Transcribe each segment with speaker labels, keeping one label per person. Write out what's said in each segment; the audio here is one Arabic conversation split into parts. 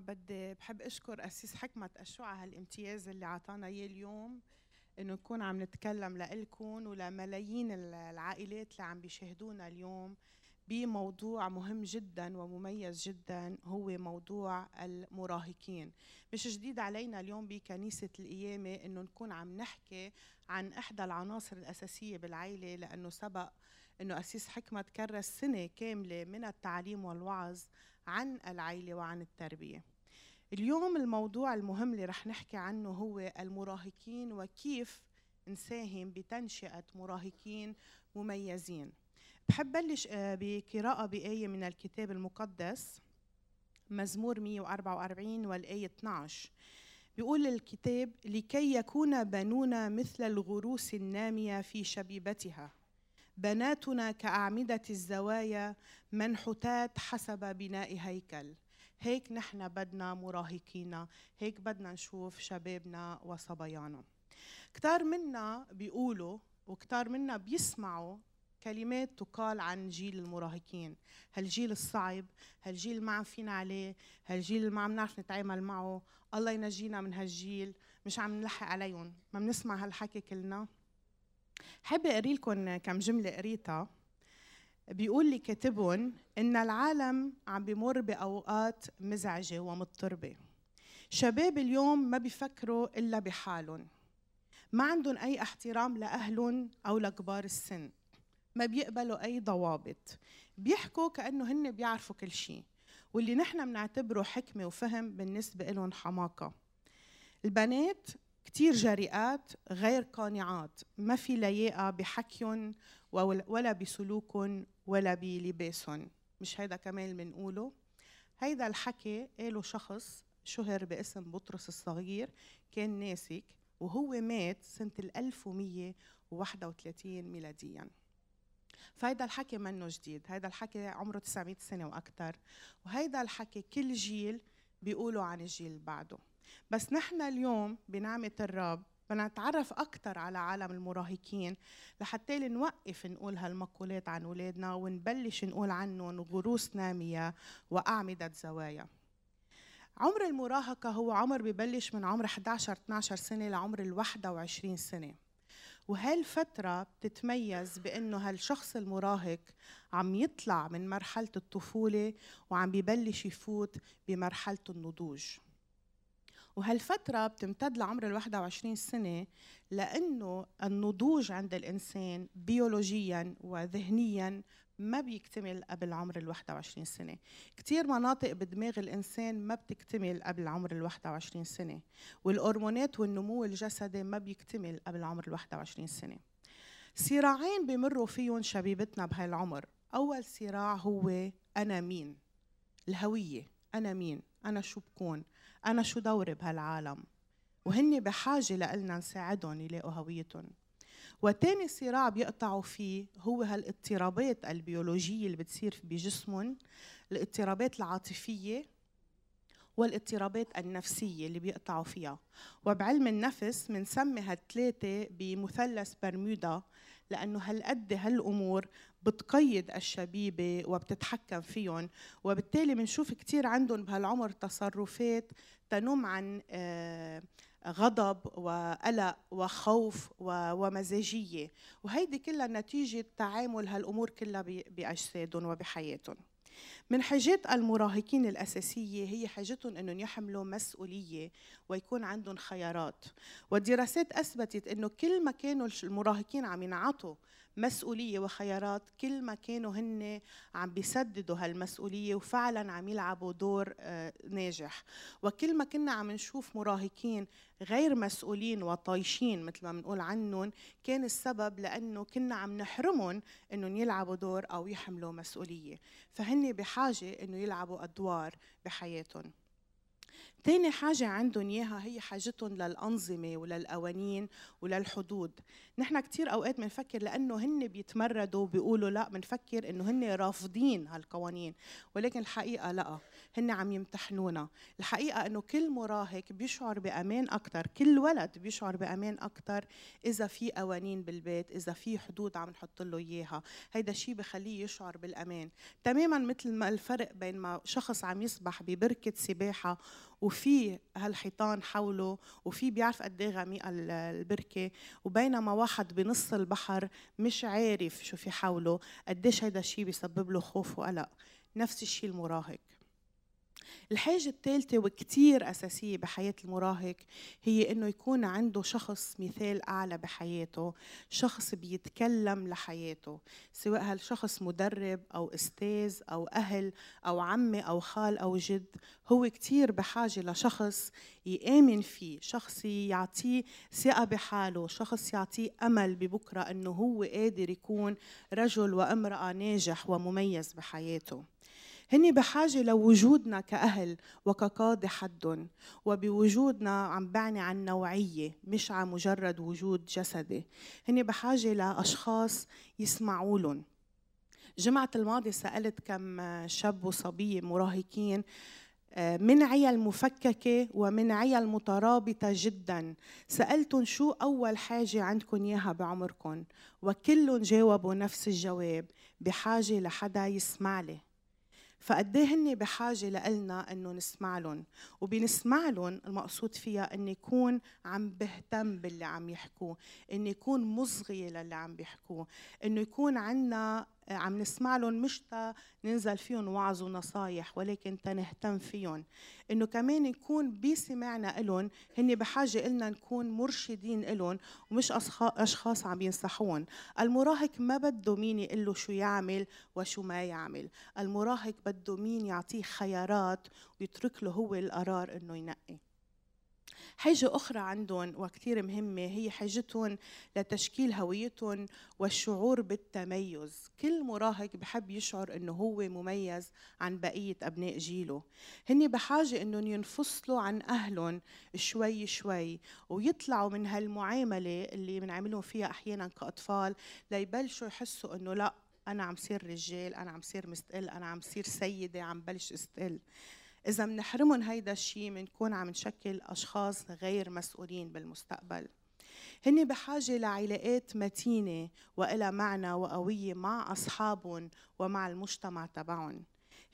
Speaker 1: بدي بحب أشكر اسيس حكمه اشو على هالامتياز اللي اعطانا إياه اليوم إنه نكون عم نتكلم لإلكم ولملايين العائلات اللي عم بيشاهدونا اليوم بموضوع مهم جدا ومميز جدا هو موضوع المراهقين. مش جديد علينا اليوم بكنيسة القيامة إنه نكون عم نحكي عن إحدى العناصر الأساسية بالعيلة لأنه سبق إنه اسيس حكمة كرس سنة كاملة من التعليم والوعظ عن العيلة وعن التربية. اليوم الموضوع المهم اللي رح نحكي عنه هو المراهقين وكيف نساهم بتنشئة مراهقين مميزين. بحب بلش آه، بقراءة بآية من الكتاب المقدس مزمور 144 والآية 12 بيقول الكتاب لكي يكون بنونا مثل الغروس النامية في شبيبتها. بناتنا كأعمدة الزوايا منحوتات حسب بناء هيكل. هيك نحن بدنا مراهقينا هيك بدنا نشوف شبابنا وصبيانا كتار منا بيقولوا وكتار منا بيسمعوا كلمات تقال عن جيل المراهقين. هالجيل الصعب؟ هالجيل ما فينا عليه؟ هالجيل اللي ما عم نعرف نتعامل معه؟ الله ينجينا من هالجيل مش عم نلحق عليهم. ما بنسمع هالحكي كلنا. حابة أقري لكم كم جملة قريتها. بيقول لي كاتبهم إن العالم عم بمر بأوقات مزعجة ومضطربة. شباب اليوم ما بيفكروا إلا بحالهم. ما عندهم أي احترام لأهلهم أو لكبار السن. ما بيقبلوا أي ضوابط. بيحكوا كأنه هن بيعرفوا كل شيء واللي نحن بنعتبره حكمة وفهم بالنسبة لهم حماقة. البنات كتير جريئات غير قانعات. ما في لياقة بحكيهم ولا بسلوكهم ولا بلباسهم مش هيدا كمان بنقوله. هيدا الحكي قاله شخص شهر باسم بطرس الصغير كان ناسك وهو مات سنة 1131 ميلادياً. فهيدا الحكي منه جديد. هيدا الحكي عمره 900 سنة وأكثر وهيدا الحكي كل جيل بيقولوا عن الجيل اللي بعده. بس نحن اليوم بنعمة الرب بدنا نتعرف أكثر على عالم المراهقين لحتى نوقف نقول هالمقولات عن أولادنا ونبلش نقول عنهم غروس نامية وأعمدة زوايا. عمر المراهقة هو عمر ببلش من عمر 11 12 سنة لعمر ال 21 سنة. وهالفترة بتتميز بأنه هالشخص المراهق عم يطلع من مرحلة الطفولة وعم ببلش يفوت بمرحلة النضوج. وهالفترة بتمتد لعمر ال 21 سنة لأنه النضوج عند الإنسان بيولوجيا وذهنيا ما بيكتمل قبل عمر ال 21 سنة. كتير مناطق بدماغ الإنسان ما بتكتمل قبل عمر ال 21 سنة والهرمونات والنمو الجسدي ما بيكتمل قبل عمر ال 21 سنة. صراعين بمروا فيهم شبيبتنا بهاي العمر أول صراع هو أنا مين؟ الهوية. أنا مين؟ أنا شو بكون؟ أنا شو دوري بهالعالم؟ وهن بحاجة لإلنا نساعدهم يلاقوا هويتهم. وتاني صراع بيقطعوا فيه هو هالاضطرابات البيولوجية اللي بتصير بجسمهم الاضطرابات العاطفية والاضطرابات النفسية اللي بيقطعوا فيها. وبعلم النفس بنسمي هالثلاثة بمثلث برمودا لأنه هالقد هالأمور بتقيد الشبيبة وبتتحكم فيهم وبالتالي بنشوف كثير عندهم بهالعمر تصرفات تنم عن آه غضب وقلق وخوف ومزاجية. وهيدي كلها نتيجة تعامل هالأمور كلها بأجسادهم وبحياتهم. من حاجات المراهقين الأساسية هي حاجتهم أنهم يحملوا مسؤولية ويكون عندهم خيارات. والدراسات أثبتت أنه كل ما كانوا المراهقين عم ينعطوا مسؤولية وخيارات كل ما كانوا هن عم بيسددوا هالمسؤولية وفعلا عم يلعبوا دور آه، ناجح. وكل ما كنا عم نشوف مراهقين غير مسؤولين وطايشين مثل ما بنقول عنهم كان السبب لأنه كنا عم نحرمهم إنهم يلعبوا دور أو يحملوا مسؤولية. فهن بحاجة إنه يلعبوا أدوار بحياتهم. تاني حاجة عندهم إياها هي حاجتهم للأنظمة وللقوانين وللحدود. نحن كتير أوقات بنفكر لأنه هن بيتمردوا بيقولوا لا بنفكر إنه هن رافضين هالقوانين ولكن الحقيقة لا هن عم يمتحنونا. الحقيقة إنه كل مراهق بيشعر بأمان أكثر كل ولد بيشعر بأمان أكثر إذا في قوانين بالبيت إذا في حدود عم نحط له إياها. هيدا الشيء بخليه يشعر بالأمان. تماما مثل ما الفرق بين ما شخص عم يسبح ببركة سباحة وفي هالحيطان حوله وفي بيعرف قد إيه غميقه البركة. وبينما واحد بنص البحر مش عارف شو في حوله قديش هيدا الشيء بيسبب له خوف وقلق. نفس الشيء المراهق. الحاجة الثالثة وكتير أساسية بحياة المراهق هي إنه يكون عنده شخص مثال أعلى بحياته شخص بيتكلم لحياته سواء هالشخص مدرب أو أستاذ أو أهل أو عمي أو خال أو جد هو كتير بحاجة لشخص يآمن فيه شخص يعطيه ثقة بحاله شخص يعطيه أمل ببكرة أنه هو قادر يكون رجل وامرأة ناجح ومميز بحياته. هن بحاجة لوجودنا كأهل وكقاضي حدهم وبوجودنا عم بعني عن نوعية مش عن مجرد وجود جسدي. هن بحاجة لأشخاص يسمعوا لهم جمعة الماضي سألت كم شاب وصبية مراهقين آه، من عيال مفككة ومن عيال مترابطة جدا. سألتهم شو أول حاجة عندكم إياها بعمركم وكلهم جاوبوا نفس الجواب بحاجة لحدا يسمع لي. فقد إيه هن بحاجة لنا إنه نسمع لهم وبنسمع لهم المقصود فيها إن يكون عم بهتم باللي عم يحكوه انه يكون مصغي للي عم بيحكوه إنه يكون عندنا عم نسمع لهم مش تا ننزل فيهم وعظ ونصايح ولكن تنهتم فيهم. إنه كمان نكون بسمعنا لهم هن بحاجة إلنا نكون مرشدين لهم ومش أشخاص عم ينصحون. المراهق ما بده مين يقول له شو يعمل وشو ما يعمل. المراهق بده مين يعطيه خيارات ويترك له هو القرار إنه ينقي. حاجة أخرى عندهم وكثير مهمة هي حاجتهم لتشكيل هويتهم والشعور بالتميز. كل مراهق بحب يشعر أنه هو مميز عن بقية أبناء جيله. هن بحاجة أنهم ينفصلوا عن أهلهم شوي شوي ويطلعوا من هالمعاملة اللي بنعملهم فيها أحيانا كأطفال ليبلشوا يحسوا أنه لا أنا عم صير رجال أنا عم صير مستقل أنا عم صير سيدة عم بلش استقل. إذا بنحرمهم هيدا الشيء بنكون عم نشكل أشخاص غير مسؤولين بالمستقبل. هن بحاجة لعلاقات متينة وإلى معنى وقوية مع أصحابهم ومع المجتمع تبعهم.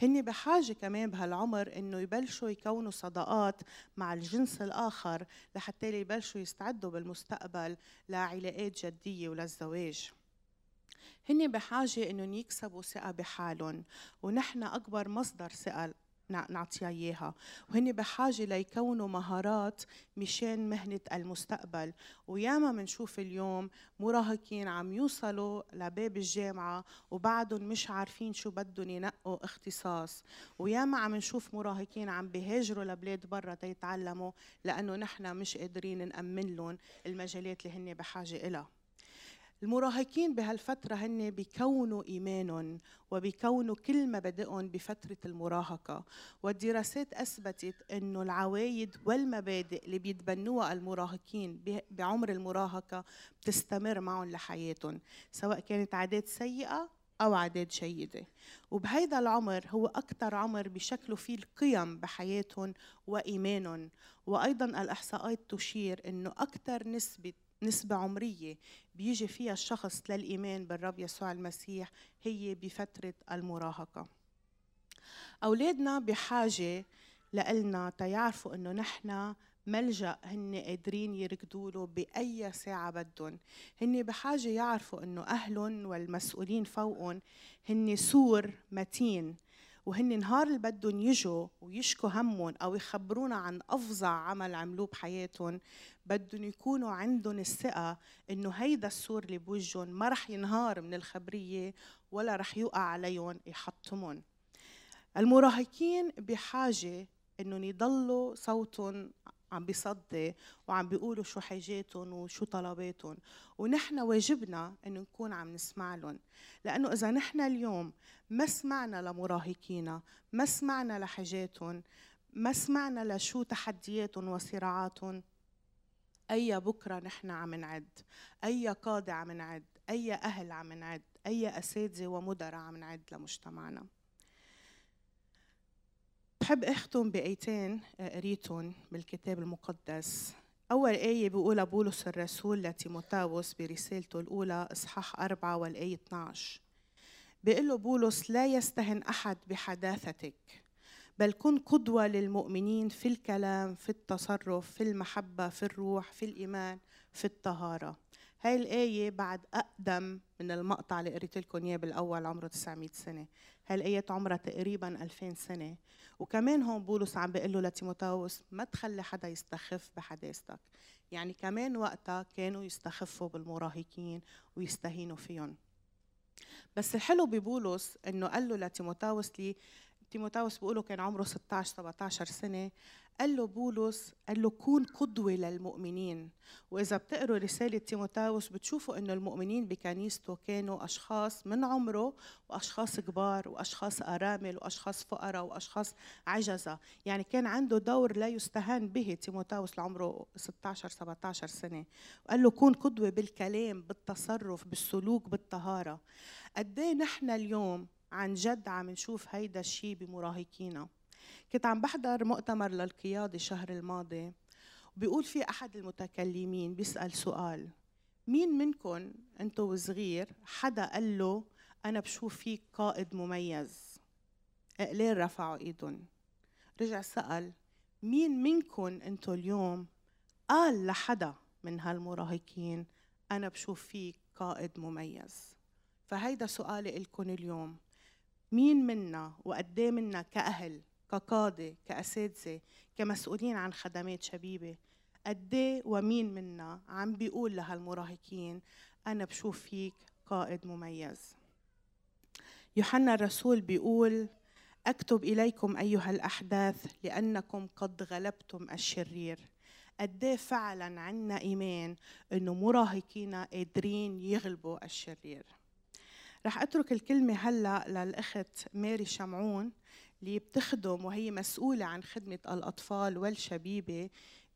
Speaker 1: هن بحاجة كمان بهالعمر إنه يبلشوا يكونوا صداقات مع الجنس الآخر لحتى يبلشوا يستعدوا بالمستقبل لعلاقات جدية وللزواج. هن بحاجة إنهم يكسبوا ثقة بحالهم ونحن أكبر مصدر ثقة نعطيها إياها. وهن بحاجة ليكونوا مهارات مشان مهنة المستقبل. وياما بنشوف اليوم مراهقين عم يوصلوا لباب الجامعة وبعدهم مش عارفين شو بدهم ينقوا اختصاص. وياما عم نشوف مراهقين عم بيهاجروا لبلاد برا تيتعلموا لأنه نحن مش قادرين نأمن لهم المجالات اللي هن بحاجة إلها. المراهقين بهالفترة هن بيكونوا إيمانهم وبيكونوا كل مبادئهم بفترة المراهقة. والدراسات أثبتت أنه العوايد والمبادئ اللي بيتبنوها المراهقين بعمر المراهقة بتستمر معهم لحياتهم سواء كانت عادات سيئة أو عادات جيدة. وبهيدا العمر هو أكثر عمر بشكلوا فيه القيم بحياتهم وإيمانهم. وأيضا الإحصاءات تشير أنه أكثر نسبة نسبة عمرية بيجي فيها الشخص للإيمان بالرب يسوع المسيح هي بفترة المراهقة. أولادنا بحاجة لإلنا تيعرفوا إنه نحن ملجأ هن قادرين يركضوا له بأي ساعة بدهم. هن بحاجة يعرفوا إنه أهلهم والمسؤولين فوقهم هن سور متين. وهن نهار اللي بدهم يجوا ويشكوا همهم أو يخبرونا عن أفظع عمل عملوه بحياتهم بدهم يكونوا عندهم الثقة إنه هيدا السور اللي بوجههم ما رح ينهار من الخبرية ولا رح يوقع عليهم يحطمهم. المراهقين بحاجة إنهم يضلوا صوتهم عم بيصدي وعم بيقولوا شو حاجاتهم وشو طلباتهم. ونحن واجبنا انه نكون عم نسمع لهم. لأنه إذا نحن اليوم ما سمعنا لمراهقينا ما سمعنا لحاجاتهم ما سمعنا لشو تحديات وصراعات أي بكرة نحن عم نعد أي قادة عم نعد أي أهل عم نعد أي أساتذة ومدراء عم نعد لمجتمعنا. بحب أختم بآيتين قريتهم بالكتاب المقدس. أول آية بيقولها بولس الرسول لتيموتاوس برسالته الأولى إصحاح أربعة والآية 12 بيقول له بولس لا يستهن أحد بحداثتك بل كن قدوة للمؤمنين في الكلام في التصرف في المحبة في الروح في الإيمان في الطهارة. هاي الآية بعد أقدم من المقطع اللي قريت لكم إياه بالأول عمره 900 سنة. هاي الآية عمرها تقريبا 2000 سنة. وكمان هون بولس عم بيقول له لتيموتاوس ما تخلي حدا يستخف بحداثتك يعني كمان وقتها كانوا يستخفوا بالمراهقين ويستهينوا فيهم. بس الحلو ببولس إنه قال له لتيموتاوس لي تيموتاوس بيقولوا كان عمره 16 17 سنة. قال له بولس قال له كون قدوة للمؤمنين. وإذا بتقروا رسالة تيموتاوس بتشوفوا إنه المؤمنين بكنيسته كانوا أشخاص من عمره وأشخاص كبار وأشخاص آرامل وأشخاص فقراء وأشخاص عجزة. يعني كان عنده دور لا يستهان به تيموتاوس لعمره 16 17 سنة. وقال له كون قدوة بالكلام بالتصرف بالسلوك بالطهارة. قد إيه نحن اليوم عن جد عم نشوف هيدا الشيء بمراهقينا. كنت عم بحضر مؤتمر للقيادة الشهر الماضي وبيقول في أحد المتكلمين بيسأل سؤال مين منكم أنتو وصغير حدا قال له أنا بشوف فيك قائد مميز؟ قليل رفعوا إيدهم. رجع سأل مين منكم أنتو اليوم قال لحدا من هالمراهقين أنا بشوف فيك قائد مميز؟ فهيدا سؤالي لكم اليوم. مين منا وقد إيه منا كأهل كقادة كأساتذة كمسؤولين عن خدمات شبيبة قد إيه ومين منا عم بيقول لهالمراهقين أنا بشوف فيك قائد مميز. يوحنا الرسول بيقول أكتب إليكم أيها الأحداث لأنكم قد غلبتم الشرير. قد إيه فعلا عنا إيمان إنه مراهقينا قادرين يغلبوا الشرير. رح أترك الكلمة هلا للأخت ماري شمعون اللي بتخدم وهي مسؤولة عن خدمة الأطفال والشبيبة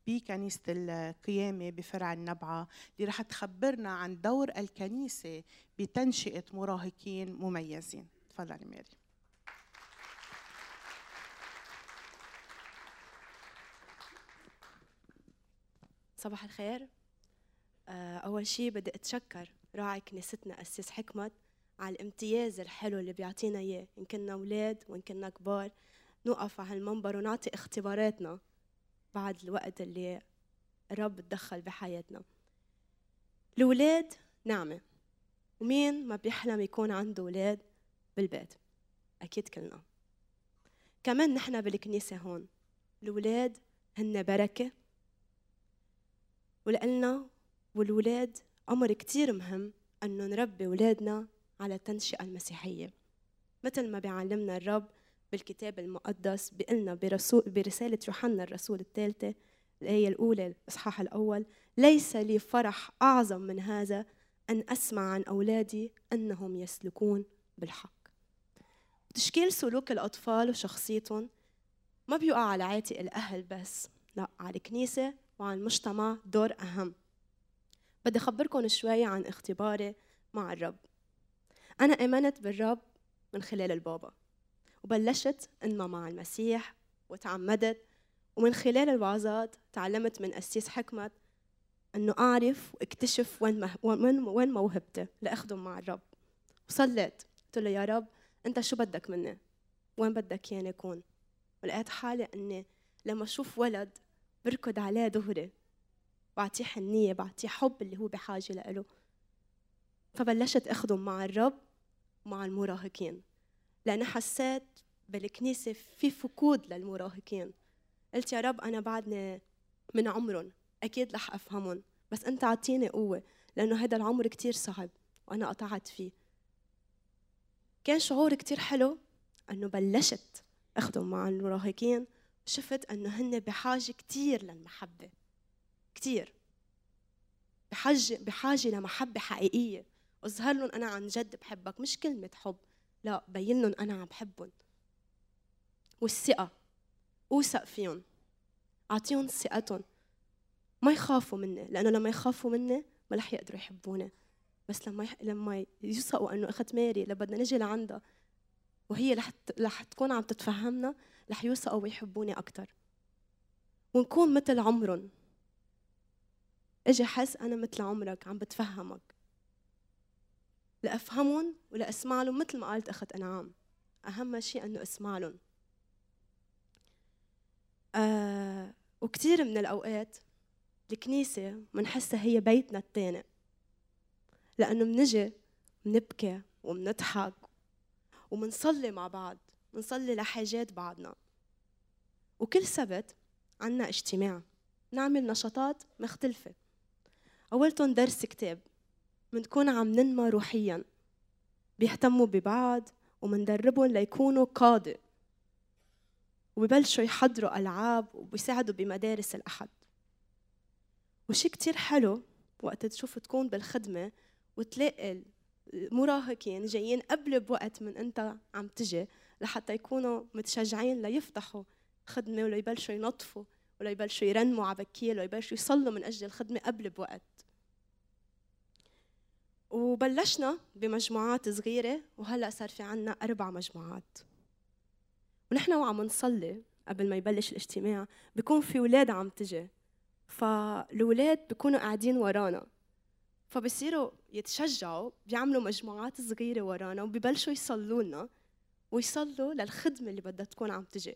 Speaker 1: بكنيسة القيامة بفرع النبعة اللي رح تخبرنا عن دور الكنيسة بتنشئة مراهقين مميزين. تفضلي ماري
Speaker 2: صباح الخير. آه، أول شيء بدي أتشكر راعي كنيستنا أسيس حكمت على الامتياز الحلو اللي بيعطينا إياه إن كنا أولاد وإن كنا كبار نوقف على المنبر ونعطي اختباراتنا بعد الوقت اللي الرب تدخل بحياتنا. الولاد نعمة. ومين ما بيحلم يكون عنده ولاد؟ بالبيت. أكيد كلنا. كمان نحن بالكنيسة هون. الولاد هن بركة. ولقلنا والولاد أمر كتير مهم أنه نربي ولادنا على التنشئة المسيحية. مثل ما بيعلمنا الرب بالكتاب المقدس بيقلنا برسول برسالة يوحنا الرسول الثالثة الآية الأولى الإصحاح الأول ليس لي فرح أعظم من هذا أن أسمع عن أولادي أنهم يسلكون بالحق. تشكيل سلوك الأطفال وشخصيتهم ما بيقع على عاتق الأهل بس لا على الكنيسة وعلى المجتمع دور أهم. بدي أخبركم شوي عن اختباري مع الرب. أنا آمنت بالرب من خلال البابا وبلشت أنمى مع المسيح وتعمدت ومن خلال الوعظات تعلمت من أسيس حكمت أنه أعرف واكتشف وين وين موهبتي لأخدم مع الرب وصليت قلت له يا رب أنت شو بدك مني؟ وين بدك ياني أكون؟ ولقيت حالي أني لما أشوف ولد بركض عليه دغري بعطيه حنية بعطيه حب اللي هو بحاجة له فبلشت أخدم مع الرب ومع المراهقين لأن حسيت بالكنيسة في فقود للمراهقين. قلت يا رب أنا بعدني من عمرهم أكيد رح أفهمهم بس أنت أعطيني قوة لأنه هذا العمر كتير صعب وأنا قطعت فيه. كان شعور كتير حلو أنه بلشت أخدم مع المراهقين شفت أنه هن بحاجة كتير للمحبة كتير. بحاجة بحاجة لمحبة حقيقية. أظهر لهم أنا عن جد بحبك مش كلمة حب لا بين لهم أنا عم بحبهم. والثقة أوثق فيهم أعطيهم ثقتهم. ما يخافوا مني لأنه لما يخافوا مني ما رح يقدروا يحبوني. بس لما يح... لما يوثقوا إنه أخت ماري لما بدنا نجي لعندها وهي رح رح تكون عم تتفهمنا رح يوثقوا ويحبوني أكثر ونكون مثل عمرهم. إجي حس أنا مثل عمرك عم بتفهمك. لأفهمهم ولاسمع لهم مثل ما قالت أخت أنعام. أهم شيء إنه اسمع لهم آه وكثير من الأوقات الكنيسة بنحسها هي بيتنا الثاني لأنه بنجي بنبكي وبنضحك وبنصلي مع بعض بنصلي لحاجات بعضنا. وكل سبت عنا اجتماع نعمل نشاطات مختلفة. أولتهم درس كتاب. بنكون عم ننمى روحيا. بيهتموا ببعض ومندربهم ليكونوا قادة. وببلشوا يحضروا ألعاب وبيساعدوا بمدارس الأحد. وشي كتير حلو وقت تشوف تكون بالخدمة وتلاقي المراهقين جايين قبل بوقت من أنت عم تجي لحتى يكونوا متشجعين ليفتحوا خدمة وليبلشوا ينظفوا وليبلشوا يرنموا على وليبلشوا يصلوا من أجل الخدمة قبل بوقت. وبلشنا بمجموعات صغيرة وهلأ صار في عنا أربع مجموعات. ونحن وعم نصلي قبل ما يبلش الاجتماع بيكون في ولاد عم تجي. فالولاد بيكونوا قاعدين ورانا. فبصيروا يتشجعوا بيعملوا مجموعات صغيرة ورانا وبيبلشوا يصلوا لنا ويصلوا للخدمة اللي بدها تكون عم تجي.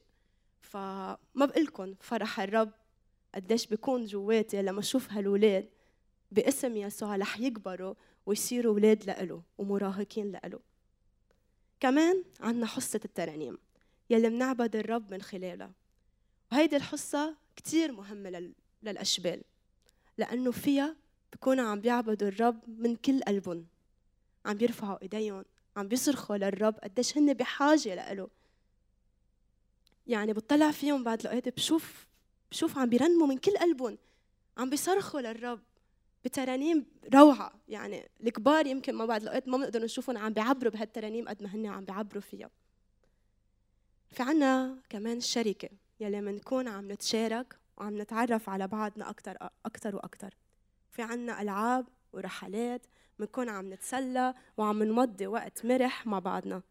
Speaker 2: فما بقلكن فرح الرب قديش بيكون جواتي لما أشوف هالولاد باسم يسوع رح يكبروا ويصيروا ولاد لإله ومراهقين لإله. كمان عندنا حصة الترانيم يلي منعبد الرب من خلالها. وهيدي الحصة كتير مهمة للأشبال لأنه فيها بكونوا عم بيعبدوا الرب من كل قلبهم. عم بيرفعوا إيديهم عم بيصرخوا للرب قديش هن بحاجة لإله. يعني بطلع فيهم بعد الاوقات بشوف بشوف عم بيرنموا من كل قلبهم. عم بيصرخوا للرب. بترانيم روعة. يعني الكبار يمكن ما بعد الأوقات ما بنقدر نشوفهم عم بيعبروا بهالترانيم قد ما هن عم بيعبروا فيها. في عنا كمان الشركة يلي منكون عم نتشارك وعم نتعرف على بعضنا أكثر أكثر وأكثر في عنا ألعاب ورحلات بنكون عم نتسلى وعم نمضي وقت مرح مع بعضنا.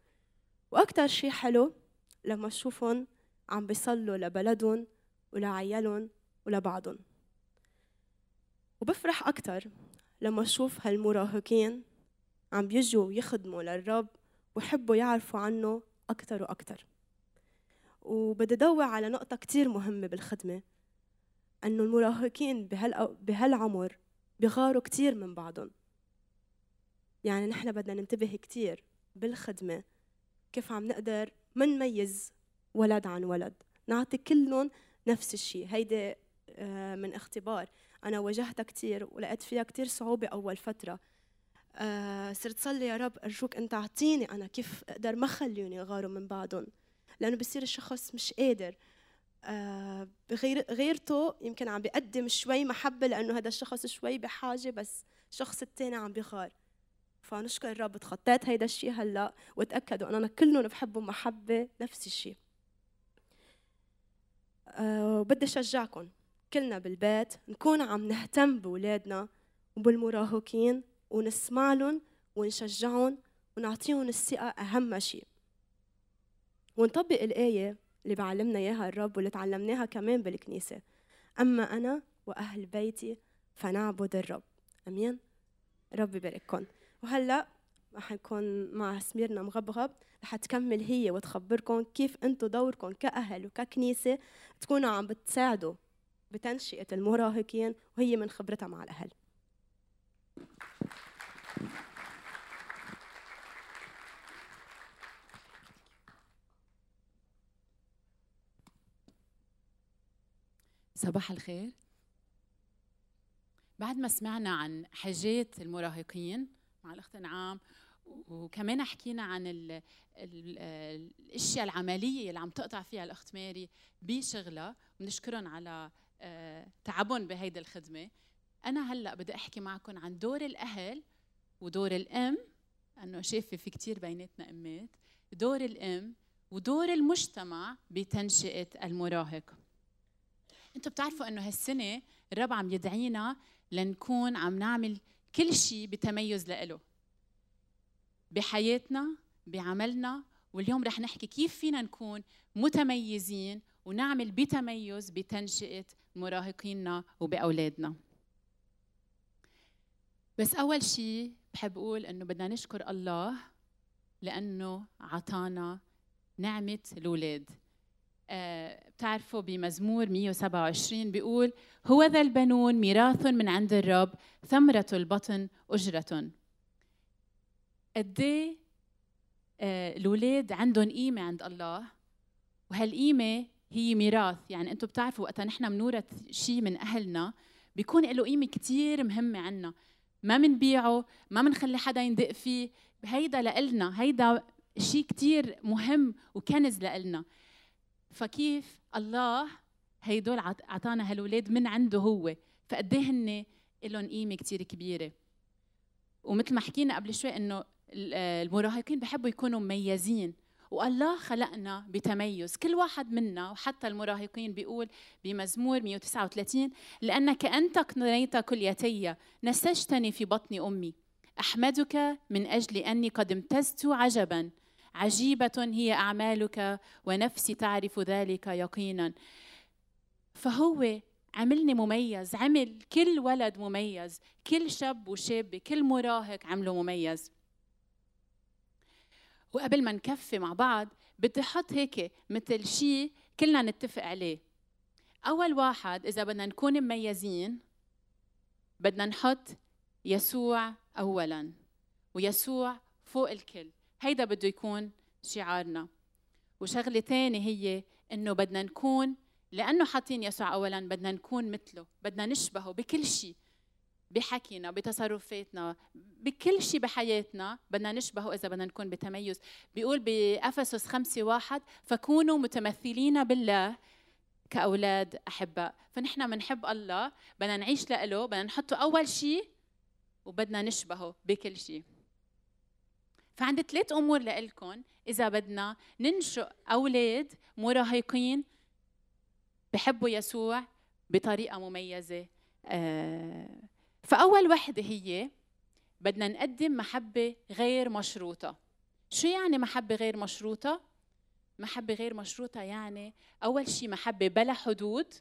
Speaker 2: وأكثر شيء حلو لما تشوفهم عم بيصلوا لبلدهم ولعيالهم ولبعضهم. وبفرح أكثر لما أشوف هالمراهقين عم بيجوا يخدموا للرب ويحبوا يعرفوا عنه أكثر وأكثر وبدي ضوي على نقطة كتير مهمة بالخدمة أنه المراهقين بهالعمر بغاروا كتير من بعضهم. يعني نحن بدنا ننتبه كتير بالخدمة كيف عم نقدر ما نميز ولد عن ولد. نعطي كلهم نفس الشيء هيدي آه، من اختبار. أنا واجهتها كتير ولقيت فيها كتير صعوبة أول فترة. آه، صرت صلي يا رب أرجوك أنت أعطيني أنا كيف أقدر ما خليوني يغاروا من بعضهم لأنه بصير الشخص مش قادر. آه، غير غيرته يمكن عم بيقدم شوي محبة لأنه هذا الشخص شوي بحاجة بس الشخص الثاني عم بيغار. فنشكر الرب تخطيت هيدا الشيء هلأ وتأكدوا أننا كلهم بحبهم محبة نفس الشيء أه وبدي أشجعكم. كلنا بالبيت نكون عم نهتم بولادنا وبالمراهقين ونسمع لهم ونشجعهم ونعطيهم الثقة أهم شيء ونطبق الآية اللي بعلمنا إياها الرب واللي تعلمناها كمان بالكنيسة. أما أنا وأهل بيتي فنعبد الرب. أمين؟ رب يبارككم وهلأ رح نكون مع سميرنا مغبغب. رح تكمل هي وتخبركم كيف أنتم دوركم كأهل وككنيسة تكونوا عم بتساعدوا. بتنشئة المراهقين وهي من خبرتها مع الأهل.
Speaker 3: صباح الخير. بعد ما سمعنا عن حاجات المراهقين مع الأخت نعام وكمان حكينا عن ال ال الأشياء العملية اللي عم تقطع فيها الأخت ماري بشغلها بنشكرهم على تعبهم بهيدي الخدمة. أنا هلأ بدي أحكي معكم عن دور الأهل ودور الأم انه شايفة في كثير بيناتنا أمات. دور الأم ودور المجتمع بتنشئة المراهق. أنتم بتعرفوا إنه هالسنة الرب عم يدعينا لنكون عم نعمل كل شيء بتميز لإله. بحياتنا بعملنا واليوم رح نحكي كيف فينا نكون متميزين ونعمل بتميز بتنشئة مراهقينا وبأولادنا. بس أول شيء بحب أقول إنه بدنا نشكر الله لأنه عطانا نعمة الأولاد. آه بتعرفوا بمزمور 127 بيقول هو ذا البنون ميراث من عند الرب ثمرة البطن أجرة. قد إيه، آه الأولاد عندهم قيمة عند الله؟ وهالقيمة هي ميراث. يعني أنتم بتعرفوا وقتها نحن بنورث شيء من أهلنا بيكون له قيمة كتير مهمة عنا. ما منبيعه ما منخلي حدا يندق فيه. هيدا لإلنا هيدا شيء كتير مهم وكنز لإلنا. فكيف الله هيدول عطانا هالولاد من عنده هو؟ فقد إيه هن لهم قيمة كثير كبيرة. ومثل ما حكينا قبل شوي إنه المراهقين بحبوا يكونوا مميزين. والله خلقنا بتميز. كل واحد منا وحتى المراهقين بيقول بمزمور 139 لأنك أنت قنيت كليتي نسجتني في بطن أمي. أحمدك من أجل أني قد امتزت عجبا. عجيبة هي أعمالك ونفسي تعرف ذلك يقينا. فهو عملني مميز عمل كل ولد مميز كل شاب وشابة كل مراهق عمله مميز. وقبل ما نكفي مع بعض بدي أحط هيك مثل شيء كلنا نتفق عليه. أول واحد إذا بدنا نكون مميزين بدنا نحط يسوع اولا ويسوع فوق الكل. هيدا بده يكون شعارنا. وشغلة ثانية هي إنه بدنا نكون لأنه حاطين يسوع اولا بدنا نكون مثله بدنا نشبهه بكل شيء بحكينا بتصرفاتنا بكل شيء بحياتنا بدنا نشبهه إذا بدنا نكون بتميز. بيقول بأفسس خمسة واحد فكونوا متمثلين بالله كأولاد احباء فنحن بنحب الله بدنا نعيش له بدنا نحطه أول شيء وبدنا نشبهه بكل شيء فعندي ثلاث أمور لكم إذا بدنا ننشئ أولاد مراهقين بحبوا يسوع بطريقة مميزة آه فأول وحدة هي بدنا نقدم محبة غير مشروطة. شو يعني محبة غير مشروطة؟ محبة غير مشروطة يعني أول شيء محبة بلا حدود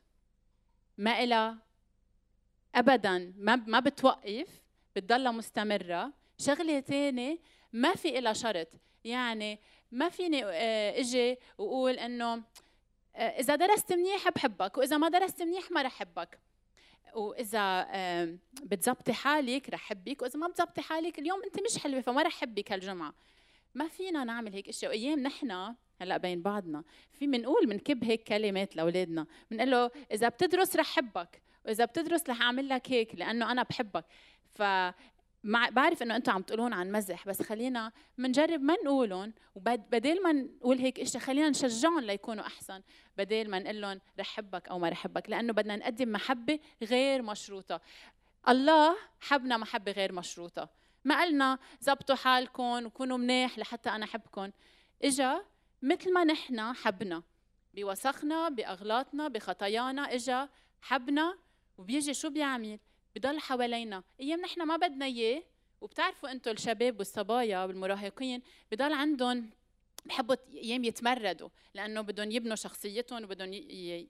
Speaker 3: ما إلها أبدا ما ما بتوقف بتضلها مستمرة. شغلة ثانية ما في إلها شرط. يعني ما فيني آه، إجي وأقول إنه آه، إذا درست منيح بحبك وإذا ما درست منيح ما رح أحبك. وإذا بتزبطي حالك رح حبك وإذا ما بتزبطي حالك اليوم أنت مش حلوة فما رح حبك هالجمعة. ما فينا نعمل هيك إشياء. وأيام نحن هلأ بين بعضنا في بنقول بنكب هيك كلمات لأولادنا بنقول له إذا بتدرس رح حبك وإذا بتدرس رح أعمل لك هيك لأنه أنا بحبك. ف مع بعرف إنه أنتم عم تقولون عن مزح بس خلينا بنجرب ما نقولهم وبدل ما نقول هيك إشي خلينا نشجعهم ليكونوا أحسن. بدل ما نقول لهم رح حبك أو ما رح حبك لأنه بدنا نقدم محبة غير مشروطة. الله حبنا محبة غير مشروطة. ما قلنا زبطوا حالكم وكونوا منيح لحتى أنا أحبكم. إجا مثل ما نحن حبنا. بوسخنا بأغلاطنا بخطايانا إجا حبنا وبيجي شو بيعمل؟ بضل حوالينا. أيام نحن ما بدنا إياه وبتعرفوا أنتم الشباب والصبايا والمراهقين بضل عندهم بحبوا أيام يتمردوا لأنه بدهم يبنوا شخصيتهم وبدهم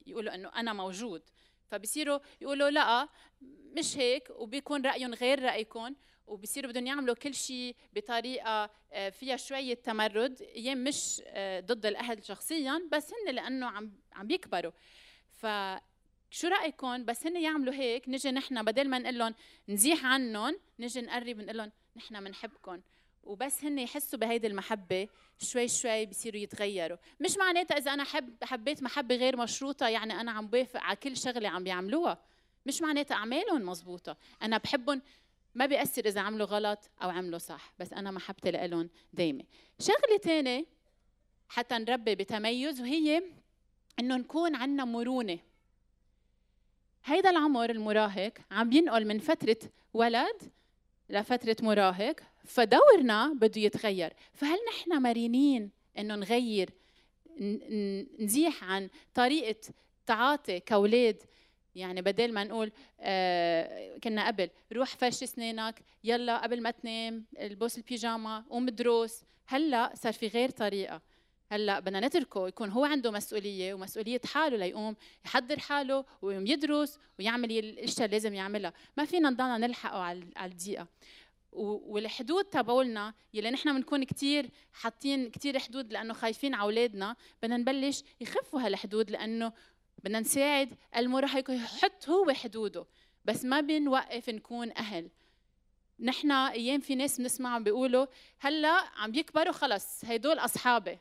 Speaker 3: يقولوا إنه أنا موجود. فبصيروا يقولوا لا مش هيك وبيكون رأيهم غير رأيكم وبصيروا بدهم يعملوا كل شيء بطريقة آه، فيها شوية تمرد. أيام مش آه، ضد الأهل شخصيا بس هن لأنه عم عم بيكبروا ف شو رايكم بس هن يعملوا هيك نجي نحن بدل ما نقول لهم نزيح عنهم نجي نقرب نقول لهم نحن بنحبكم وبس هن يحسوا بهيدي المحبة شوي شوي بصيروا يتغيروا. مش معناتها إذا أنا حب حبيت محبة غير مشروطة يعني أنا عم بوافق على كل شغلة عم بيعملوها. مش معناتها أعمالهم مزبوطة أنا بحبهم ما بيأثر إذا عملوا غلط أو عملوا صح بس أنا محبتي لهم دايمة. شغلة تانية حتى نربي بتميز وهي إنه نكون عنا مرونة. هيدا العمر المراهق عم ينقل من فترة ولد لفترة مراهق فدورنا بده يتغير. فهل نحن مرنين إنه نغير؟ نزيح عن طريقة تعاطي كاولاد يعني بدل ما نقول آه كنا قبل روح فرش اسنانك يلا قبل ما تنام البس البيجاما قوم دروس هلأ صار في غير طريقة. هلأ بدنا نتركه يكون هو عنده مسؤولية ومسؤولية حاله ليقوم يحضر حاله ويقوم يدرس ويعمل الأشياء اللي لازم يعملها. ما فينا نضلنا نلحقه على الدقيقة. والحدود تبعولنا يلي نحن بنكون كثير حاطين كثير حدود لأنه خايفين على أولادنا بدنا نبلش يخفوا هالحدود لأنه بدنا نساعد المراهق يحط هو حدوده. بس ما بنوقف نكون أهل. نحن أيام في ناس بنسمعهم بيقولوا هلأ عم بيكبروا خلص هدول أصحابي.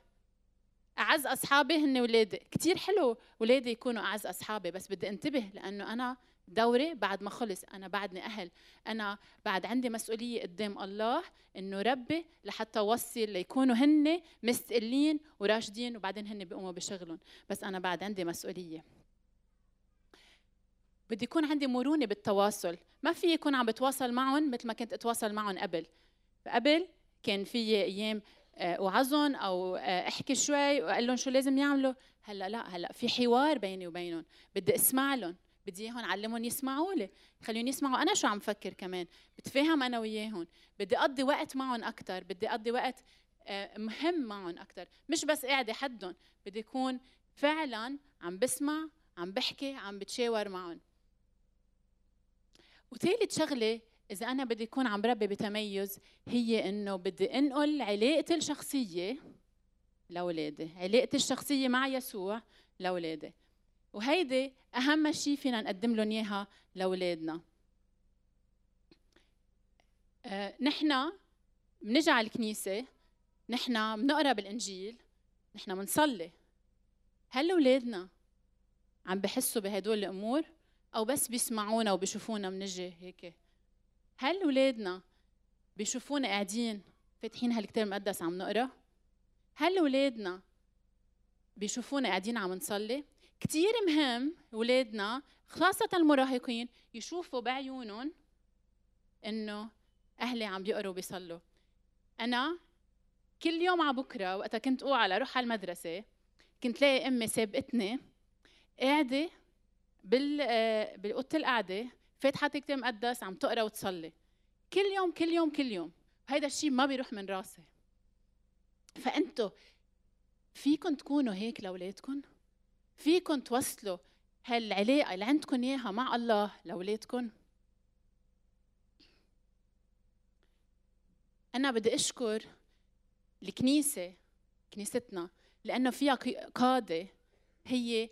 Speaker 3: أعز أصحابي هن ولادي كثير حلو ولادي يكونوا أعز أصحابي بس بدي أنتبه لأنه أنا دوري بعد ما خلص أنا بعدني أهل. أنا بعد عندي مسؤولية قدام الله إنه ربي لحتى اوصل ليكونوا هن مستقلين وراشدين وبعدين هن بيقوموا بشغلهم. بس أنا بعد عندي مسؤولية. بدي يكون عندي مرونة بالتواصل. ما في يكون عم بتواصل معهم مثل ما كنت أتواصل معهم قبل. قبل كان في أيام آه، وعظهم أو آه، احكي شوي واقول لهم شو لازم يعملوا؟ هلأ لا هلأ في حوار بيني وبينهم. بدي أسمع لهم بدي إياهم علمهم يسمعوا لي. خليهم يسمعوا أنا شو عم فكر كمان. بتفاهم أنا وياهم. بدي أقضي وقت معهم أكثر بدي أقضي وقت آه، مهم معهم أكثر مش بس قاعدة حدهم بدي اكون فعلا عم بسمع عم بحكي عم بتشاور معهم. وثالث شغلة إذا أنا بدي أكون عم بربي بتميز هي إنه بدي أنقل علاقتي الشخصية لأولادي علاقتي الشخصية مع يسوع لأولادي. وهيدي أهم شيء فينا نقدم لهم إياها لأولادنا. آه، نحن بنجي على الكنيسة نحن بنقرأ بالإنجيل نحن بنصلي. هل أولادنا عم بحسوا بهدول الأمور؟ أو بس بيسمعونا وبيشوفونا بنجي هيك؟ هل اولادنا بيشوفونا قاعدين فاتحين هالكتاب المقدس عم نقرأ؟ هل اولادنا بيشوفونا قاعدين عم نصلي؟ كثير مهم اولادنا خاصة المراهقين يشوفوا بعيونهم إنه أهلي عم بيقروا وبيصلوا. أنا كل يوم على بكرة وقتها كنت اوعى أروح على المدرسة كنت لاقي أمي سابقتني قاعدة بال آه، بالأوضة القعده فاتحه كتاب مقدس عم تقرا وتصلي. كل يوم كل يوم كل يوم. هيدا الشيء ما بيروح من راسي. فانتوا فيكم تكونوا هيك لاولادكم فيكم توصلوا هالعلاقة اللي عندكم إياها مع الله لاولادكم أنا بدي أشكر الكنيسة كنيستنا لأنه فيها قادة هي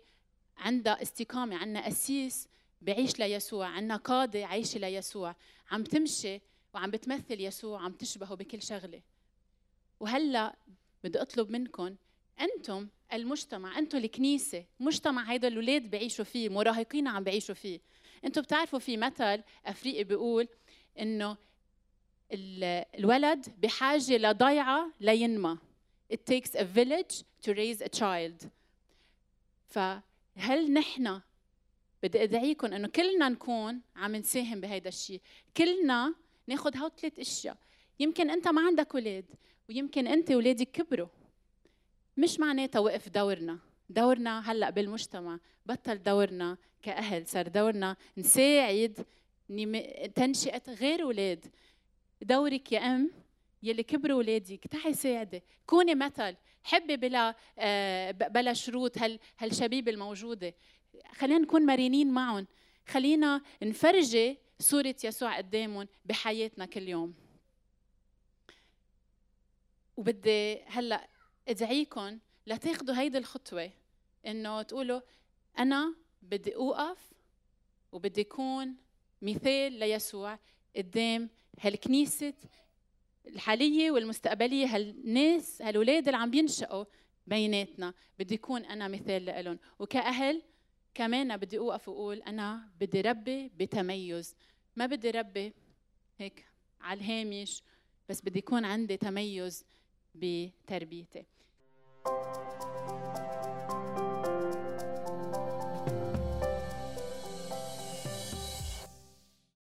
Speaker 3: عندها استقامة عندنا قسيس بعيش ليسوع عندنا قاده عايشه ليسوع عم تمشي وعم بتمثل يسوع عم تشبهه بكل شغلة. وهلا بدي أطلب منكم أنتم المجتمع أنتم الكنيسة مجتمع هيدا الاولاد بيعيشوا فيه مراهقين عم بيعيشوا فيه. أنتم بتعرفوا في مثل أفريقي بيقول إنه الولد بحاجة لضيعة لينمى. It takes a village to raise a child. فهل نحن بدي أدعيكم إنه كلنا نكون عم نساهم بهيدا الشيء كلنا ناخذ هول ثلاث أشياء. يمكن أنت ما عندك أولاد ويمكن أنت اولادك كبروا. مش معناتها وقف دورنا. دورنا هلأ بالمجتمع. بطل دورنا كأهل. صار دورنا نساعد تنشئة غير أولاد دورك يا أم يلي كبروا اولادك تعي ساعدي كوني مثل. حبي بلا آه، بلا شروط هال هالشبيبة الموجودة. خلينا نكون مرنين معهم. خلينا نفرجي صورة يسوع قدامهم بحياتنا كل يوم. وبدي هلأ ادعيكم لتاخذوا هيدي الخطوة إنه تقولوا أنا بدي أوقف وبدي أكون مثال ليسوع قدام هالكنيسة الحالية والمستقبلية هالناس هالولاد اللي عم بينشأوا بيناتنا. بدي يكون أنا مثال لهم وكأهل كمان بدي أوقف وأقول أنا بدي ربي بتميز. ما بدي ربي هيك على الهامش بس بدي يكون عندي تميز بتربيتي.